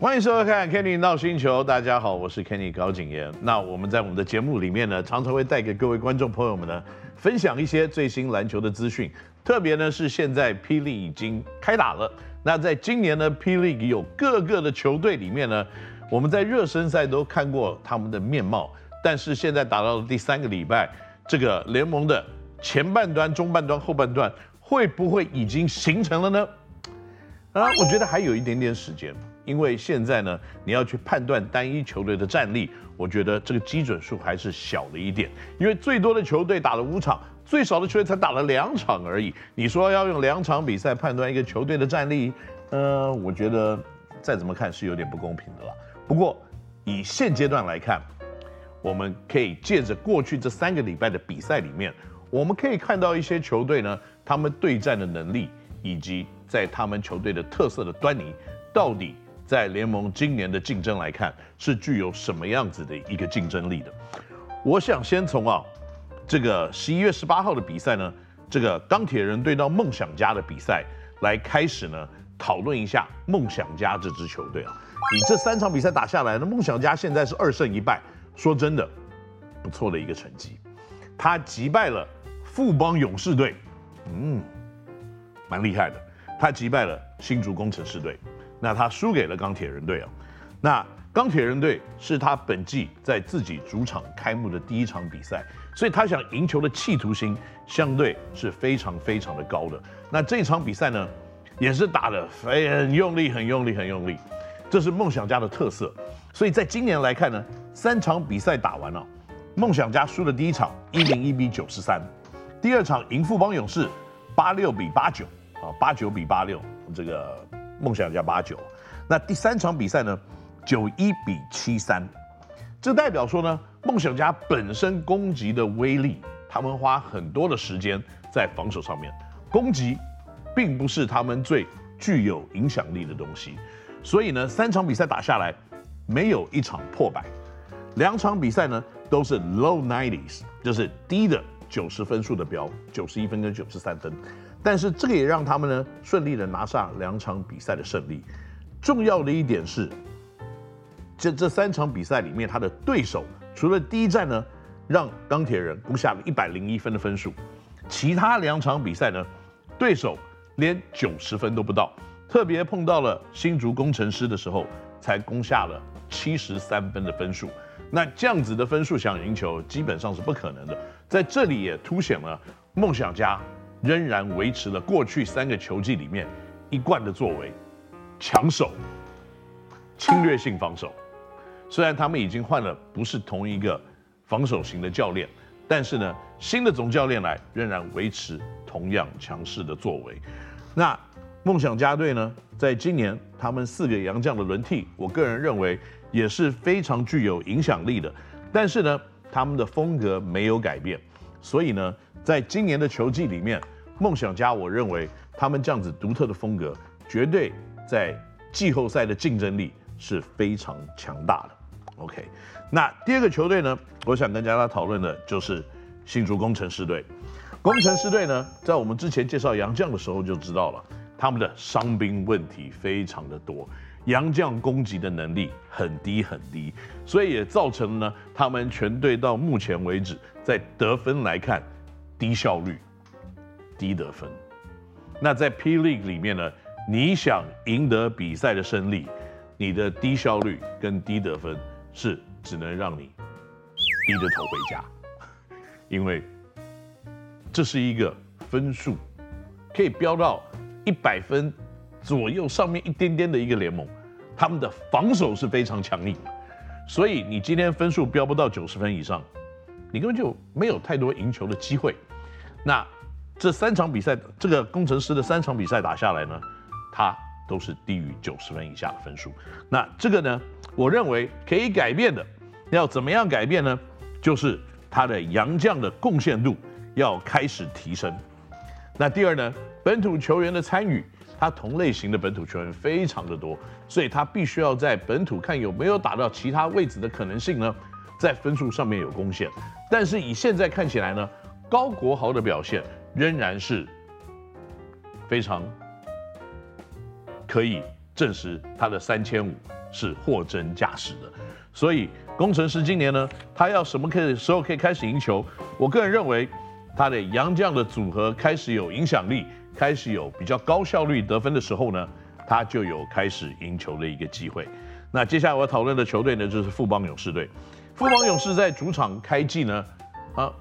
欢迎收看 Kenny 闹星球，大家好，我是 Kenny 高景炎。那我们在我们的节目里面呢，常常会带给各位观众朋友们呢，分享一些最新篮球的资讯。特别呢是现在 P. League 已经开打了。那在今年呢 P. League 有各个的球队里面呢，我们在热身赛都看过他们的面貌。但是现在打到了第三个礼拜，这个联盟的前半段、中半段、后半段，会不会已经形成了呢？啊，我觉得还有一点点时间。因为现在呢，你要去判断单一球队的战力，我觉得这个基准数还是小了一点。因为最多的球队打了五场，最少的球队才打了两场而已。你说要用两场比赛判断一个球队的战力，呃，我觉得再怎么看是有点不公平的了。不过以现阶段来看，我们可以借着过去这三个礼拜的比赛里面，我们可以看到一些球队呢，他们对战的能力，以及在他们球队的特色的端倪，到底。在联盟今年的竞争来看，是具有什么样子的一个竞争力的？我想先从啊，这个十一月十八号的比赛呢，这个钢铁人对到梦想家的比赛来开始呢，讨论一下梦想家这支球队啊。你这三场比赛打下来，那梦想家现在是二胜一败，说真的，不错的一个成绩。他击败了富邦勇士队，嗯，蛮厉害的。他击败了新竹工程师队。那他输给了钢铁人队啊，那钢铁人队是他本季在自己主场开幕的第一场比赛，所以他想赢球的企图心相对是非常非常的高的。那这场比赛呢，也是打得非很用力、很用力、很用力，这是梦想家的特色。所以在今年来看呢，三场比赛打完了，梦想家输的第一场一零一比九十三，第二场赢富邦勇士八六比八九啊，八九比八六这个。梦想家八九，那第三场比赛呢，九一比七三，这代表说呢，梦想家本身攻击的威力，他们花很多的时间在防守上面，攻击并不是他们最具有影响力的东西，所以呢，三场比赛打下来，没有一场破百，两场比赛呢都是 low nineties，就是低的九十分数的标，九十一分跟九十三分。但是这个也让他们呢顺利的拿下两场比赛的胜利。重要的一点是，这这三场比赛里面，他的对手除了第一战呢让钢铁人攻下了一百零一分的分数，其他两场比赛呢对手连九十分都不到，特别碰到了新竹工程师的时候才攻下了七十三分的分数。那这样子的分数想赢球基本上是不可能的。在这里也凸显了梦想家。仍然维持了过去三个球季里面一贯的作为，抢手、侵略性防守。虽然他们已经换了不是同一个防守型的教练，但是呢，新的总教练来仍然维持同样强势的作为。那梦想家队呢，在今年他们四个洋将的轮替，我个人认为也是非常具有影响力的。但是呢，他们的风格没有改变，所以呢。在今年的球季里面，梦想家，我认为他们这样子独特的风格，绝对在季后赛的竞争力是非常强大的。OK，那第二个球队呢，我想跟大家讨论的就是新竹工程师队。工程师队呢，在我们之前介绍杨将的时候就知道了，他们的伤兵问题非常的多，洋将攻击的能力很低很低，所以也造成了呢，他们全队到目前为止在得分来看。低效率、低得分。那在 P League 里面呢，你想赢得比赛的胜利，你的低效率跟低得分是只能让你低着头回家，因为这是一个分数可以飙到一百分左右上面一点点的一个联盟，他们的防守是非常强硬，所以你今天分数飙不到九十分以上，你根本就没有太多赢球的机会。那这三场比赛，这个工程师的三场比赛打下来呢，他都是低于九十分以下的分数。那这个呢，我认为可以改变的，要怎么样改变呢？就是他的洋将的贡献度要开始提升。那第二呢，本土球员的参与，他同类型的本土球员非常的多，所以他必须要在本土看有没有打到其他位置的可能性呢，在分数上面有贡献。但是以现在看起来呢，高国豪的表现仍然是非常可以证实他的三千五是货真价实的。所以工程师今年呢，他要什么可以时候可以开始赢球？我个人认为，他的洋将的组合开始有影响力，开始有比较高效率得分的时候呢，他就有开始赢球的一个机会。那接下来我要讨论的球队呢，就是富邦勇士队。富邦勇士在主场开季呢，啊，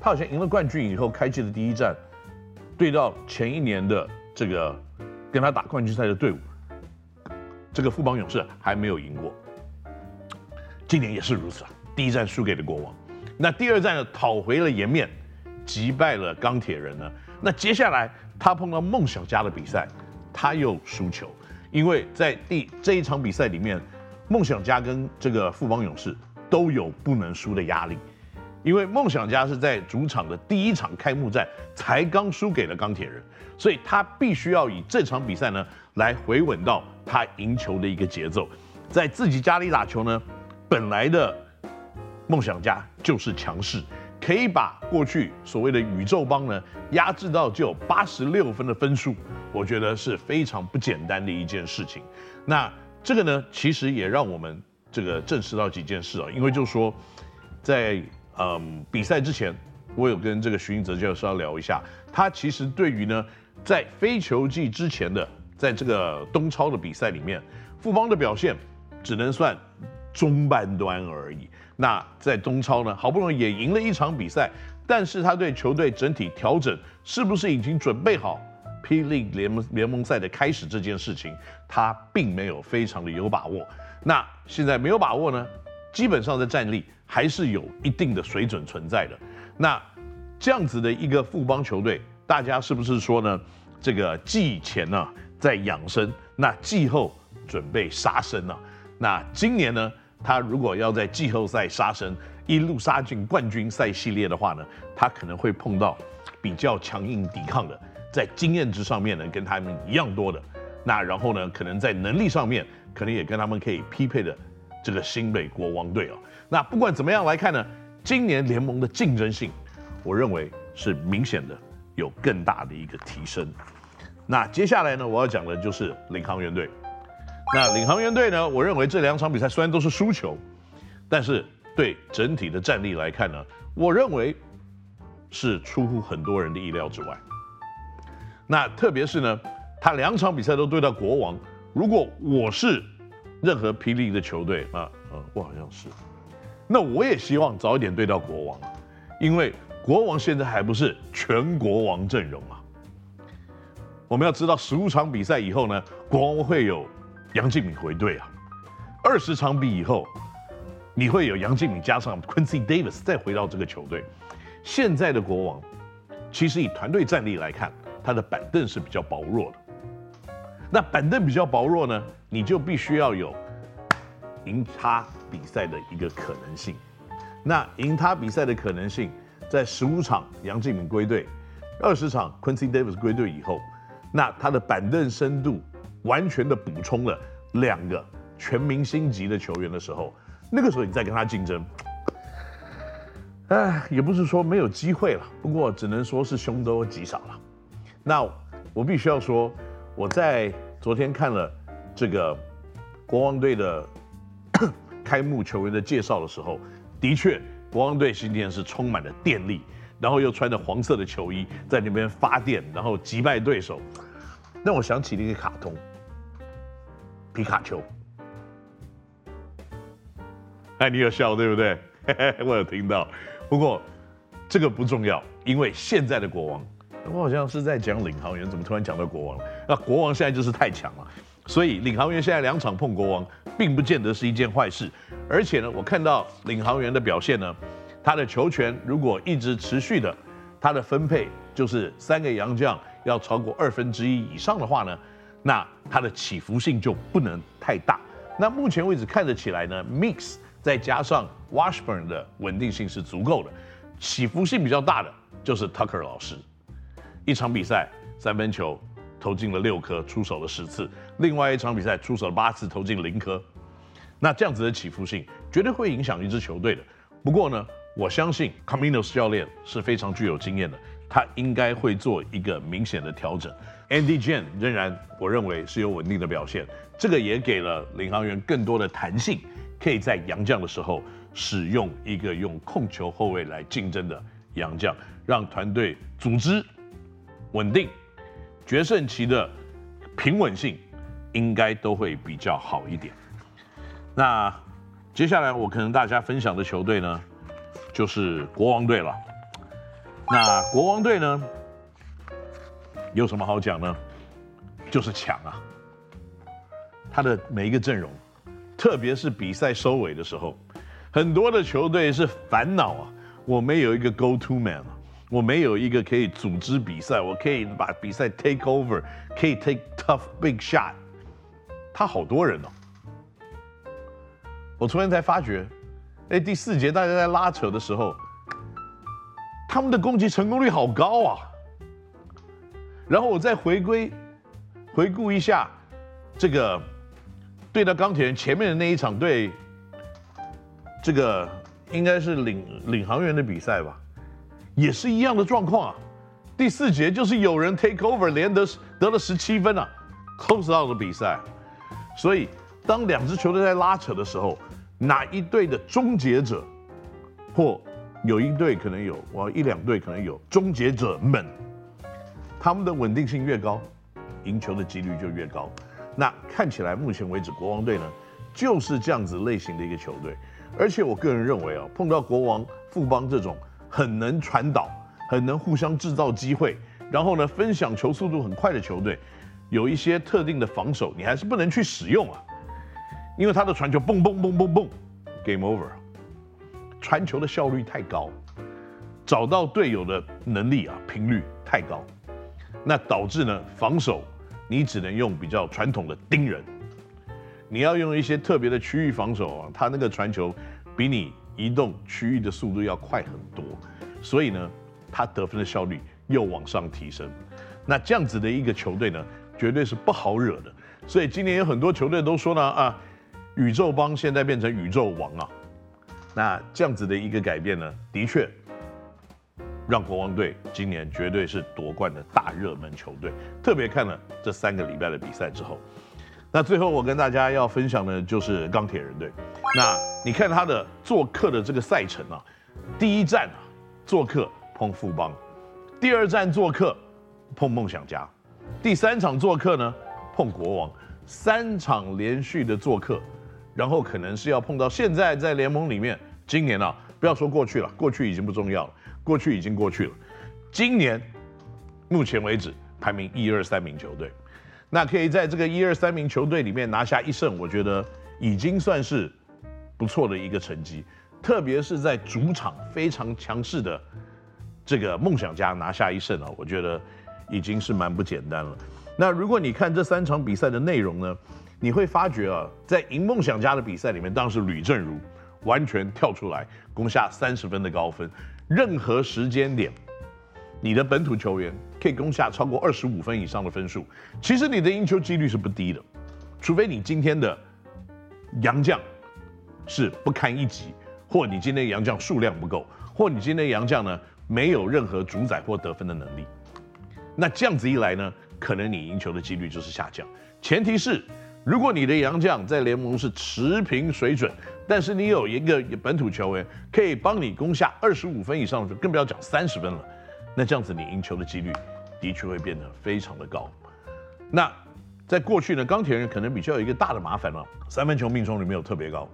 他好像赢了冠军以后，开季的第一战对到前一年的这个跟他打冠军赛的队伍，这个富邦勇士还没有赢过。今年也是如此啊，第一战输给了国王，那第二战呢，讨回了颜面，击败了钢铁人呢。那接下来他碰到梦想家的比赛，他又输球，因为在第这一场比赛里面，梦想家跟这个富邦勇士都有不能输的压力，因为梦想家是在主场的第一场开幕战才刚输给了钢铁人，所以他必须要以这场比赛呢来回稳到他赢球的一个节奏，在自己家里打球呢。本来的梦想家就是强势，可以把过去所谓的宇宙帮呢压制到只有八十六分的分数，我觉得是非常不简单的一件事情。那这个呢，其实也让我们这个证实到几件事啊，因为就是说，在嗯比赛之前，我有跟这个徐英泽教授聊一下，他其实对于呢在非球季之前的在这个东超的比赛里面，富邦的表现只能算。中半端而已。那在中超呢，好不容易也赢了一场比赛，但是他对球队整体调整是不是已经准备好霹雳联盟联盟赛的开始这件事情，他并没有非常的有把握。那现在没有把握呢，基本上的战力还是有一定的水准存在的。那这样子的一个富邦球队，大家是不是说呢？这个季前呢在养生，那季后准备杀生呢？那今年呢？他如果要在季后赛杀神，一路杀进冠军赛系列的话呢，他可能会碰到比较强硬抵抗的，在经验值上面呢跟他们一样多的，那然后呢可能在能力上面可能也跟他们可以匹配的这个新北国王队哦。那不管怎么样来看呢，今年联盟的竞争性，我认为是明显的有更大的一个提升。那接下来呢，我要讲的就是领航员队。那领航员队呢？我认为这两场比赛虽然都是输球，但是对整体的战力来看呢，我认为是出乎很多人的意料之外。那特别是呢，他两场比赛都对到国王。如果我是任何霹雳的球队啊，嗯，我好像是，那我也希望早一点对到国王，因为国王现在还不是全国王阵容啊。我们要知道，十五场比赛以后呢，国王会有。杨敬敏回队啊，二十场比以后，你会有杨敬敏加上 Quincy Davis 再回到这个球队。现在的国王，其实以团队战力来看，他的板凳是比较薄弱的。那板凳比较薄弱呢，你就必须要有赢他比赛的一个可能性。那赢他比赛的可能性，在十五场杨敬敏归队，二十场 Quincy Davis 归队以后，那他的板凳深度。完全的补充了两个全明星级的球员的时候，那个时候你再跟他竞争，哎，也不是说没有机会了，不过只能说是凶多吉少了。那我必须要说，我在昨天看了这个国王队的 开幕球员的介绍的时候，的确，国王队今天是充满了电力，然后又穿着黄色的球衣在那边发电，然后击败对手，让我想起了一个卡通。皮卡丘，哎，你有笑对不对？我有听到。不过这个不重要，因为现在的国王，我好像是在讲领航员，怎么突然讲到国王？那国王现在就是太强了，所以领航员现在两场碰国王，并不见得是一件坏事。而且呢，我看到领航员的表现呢，他的球权如果一直持续的，他的分配就是三个洋将要超过二分之一以上的话呢。那它的起伏性就不能太大。那目前为止看得起来呢，Mix 再加上 Washburn 的稳定性是足够的，起伏性比较大的就是 Tucker 老师。一场比赛三分球投进了六颗，出手了十次；另外一场比赛出手了八次，投进零颗。那这样子的起伏性绝对会影响一支球队的。不过呢，我相信 Caminos 教练是非常具有经验的，他应该会做一个明显的调整。Andy Jen 仍然，我认为是有稳定的表现，这个也给了领航员更多的弹性，可以在洋将的时候使用一个用控球后卫来竞争的洋将，让团队组织稳定，决胜期的平稳性应该都会比较好一点。那接下来我可能大家分享的球队呢，就是国王队了。那国王队呢，有什么好讲呢？就是强啊！他的每一个阵容，特别是比赛收尾的时候，很多的球队是烦恼啊，我没有一个 go to man，我没有一个可以组织比赛，我可以把比赛 take over，可以 take tough big shot。他好多人哦。我突然才发觉，哎，第四节大家在拉扯的时候，他们的攻击成功率好高啊。然后我再回归回顾一下这个对到钢铁人前面的那一场对这个应该是领领航员的比赛吧，也是一样的状况啊。第四节就是有人 take over，连得得了十七分啊，close out 的比赛，所以。当两支球队在拉扯的时候，哪一队的终结者，或有一队可能有，哇，一两队可能有终结者们，他们的稳定性越高，赢球的几率就越高。那看起来目前为止，国王队呢就是这样子类型的一个球队。而且我个人认为啊，碰到国王、富邦这种很能传导、很能互相制造机会，然后呢分享球速度很快的球队，有一些特定的防守，你还是不能去使用啊。因为他的传球蹦蹦蹦蹦蹦，game over，传球的效率太高，找到队友的能力啊频率太高，那导致呢防守你只能用比较传统的盯人，你要用一些特别的区域防守啊，他那个传球比你移动区域的速度要快很多，所以呢他得分的效率又往上提升，那这样子的一个球队呢绝对是不好惹的，所以今年有很多球队都说呢啊。宇宙帮现在变成宇宙王啊，那这样子的一个改变呢，的确让国王队今年绝对是夺冠的大热门球队。特别看了这三个礼拜的比赛之后，那最后我跟大家要分享的就是钢铁人队。那你看他的做客的这个赛程啊，第一站啊做客碰富邦，第二站做客碰梦想家，第三场做客呢碰国王，三场连续的做客。然后可能是要碰到现在在联盟里面，今年啊，不要说过去了，过去已经不重要了，过去已经过去了。今年目前为止排名一二三名球队，那可以在这个一二三名球队里面拿下一胜，我觉得已经算是不错的一个成绩。特别是在主场非常强势的这个梦想家拿下一胜啊，我觉得已经是蛮不简单了。那如果你看这三场比赛的内容呢？你会发觉啊，在赢梦想家的比赛里面，当时吕政儒完全跳出来攻下三十分的高分。任何时间点，你的本土球员可以攻下超过二十五分以上的分数，其实你的赢球几率是不低的。除非你今天的洋将是不堪一击，或你今天洋将数量不够，或你今天洋将呢没有任何主宰或得分的能力。那这样子一来呢，可能你赢球的几率就是下降。前提是。如果你的洋将在联盟是持平水准，但是你有一个本土球员可以帮你攻下二十五分以上的，更不要讲三十分了，那这样子你赢球的几率的确会变得非常的高。那在过去呢，钢铁人可能比较有一个大的麻烦了，三分球命中率没有特别高，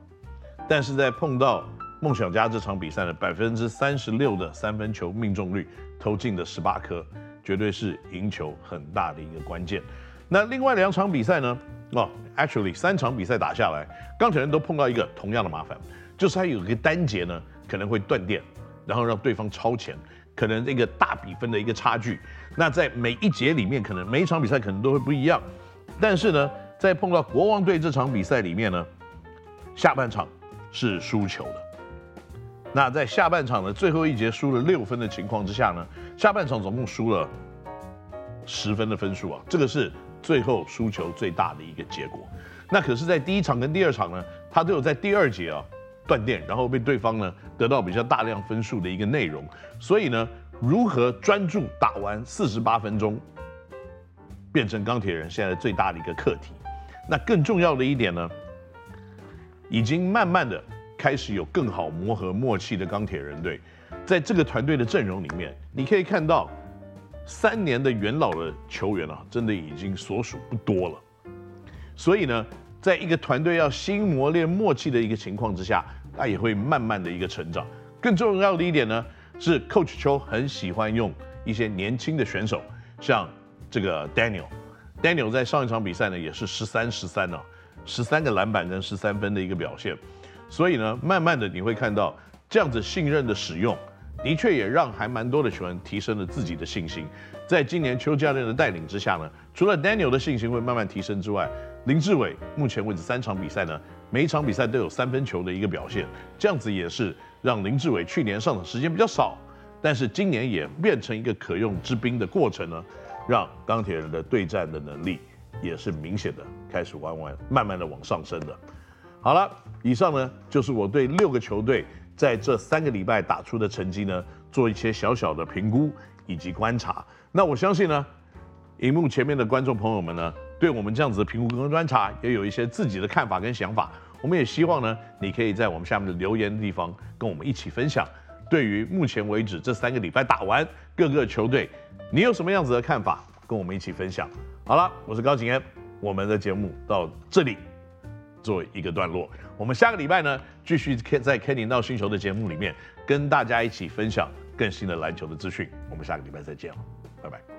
但是在碰到梦想家这场比赛呢，百分之三十六的三分球命中率，投进的十八颗，绝对是赢球很大的一个关键。那另外两场比赛呢？哦，actually 三场比赛打下来，钢铁人都碰到一个同样的麻烦，就是他有一个单节呢可能会断电，然后让对方超前，可能这个大比分的一个差距。那在每一节里面，可能每一场比赛可能都会不一样。但是呢，在碰到国王队这场比赛里面呢，下半场是输球的。那在下半场的最后一节输了六分的情况之下呢，下半场总共输了十分的分数啊，这个是。最后输球最大的一个结果，那可是，在第一场跟第二场呢，他都有在第二节啊断电，然后被对方呢得到比较大量分数的一个内容。所以呢，如何专注打完四十八分钟，变成钢铁人现在最大的一个课题。那更重要的一点呢，已经慢慢的开始有更好磨合默契的钢铁人队，在这个团队的阵容里面，你可以看到三年的元老的球员啊，真的已经所属不多了。所以呢，在一个团队要新磨练默契的一个情况之下，他也会慢慢的一个成长。更重要的一点呢，是 Coach 邱很喜欢用一些年轻的选手，像这个 Daniel，Daniel 在上一场比赛呢也是十三十三呢，十三个篮板跟十三分的一个表现。所以呢，慢慢的你会看到这样子信任的使用，的确也让还蛮多的球员提升了自己的信心。在今年邱教练的带领之下呢，除了 Daniel 的信心会慢慢提升之外，林志伟目前为止三场比赛呢，每一场比赛都有三分球的一个表现，这样子也是。让林志伟去年上场时间比较少，但是今年也变成一个可用之兵的过程呢，让钢铁人的对战的能力也是明显的开始弯弯慢慢的往上升的。好了，以上呢就是我对六个球队在这三个礼拜打出的成绩呢做一些小小的评估以及观察。那我相信呢，荧幕前面的观众朋友们呢，对我们这样子的评估跟观察也有一些自己的看法跟想法。我们也希望呢，你可以在我们下面的留言的地方跟我们一起分享，对于目前为止这三个礼拜打完各个球队，你有什么样子的看法，跟我们一起分享。好了，我是高景恩，我们的节目到这里做一个段落，我们下个礼拜呢，继续在 Kenny 闹星球的节目里面跟大家一起分享更新的篮球的资讯。我们下个礼拜再见哦，拜拜。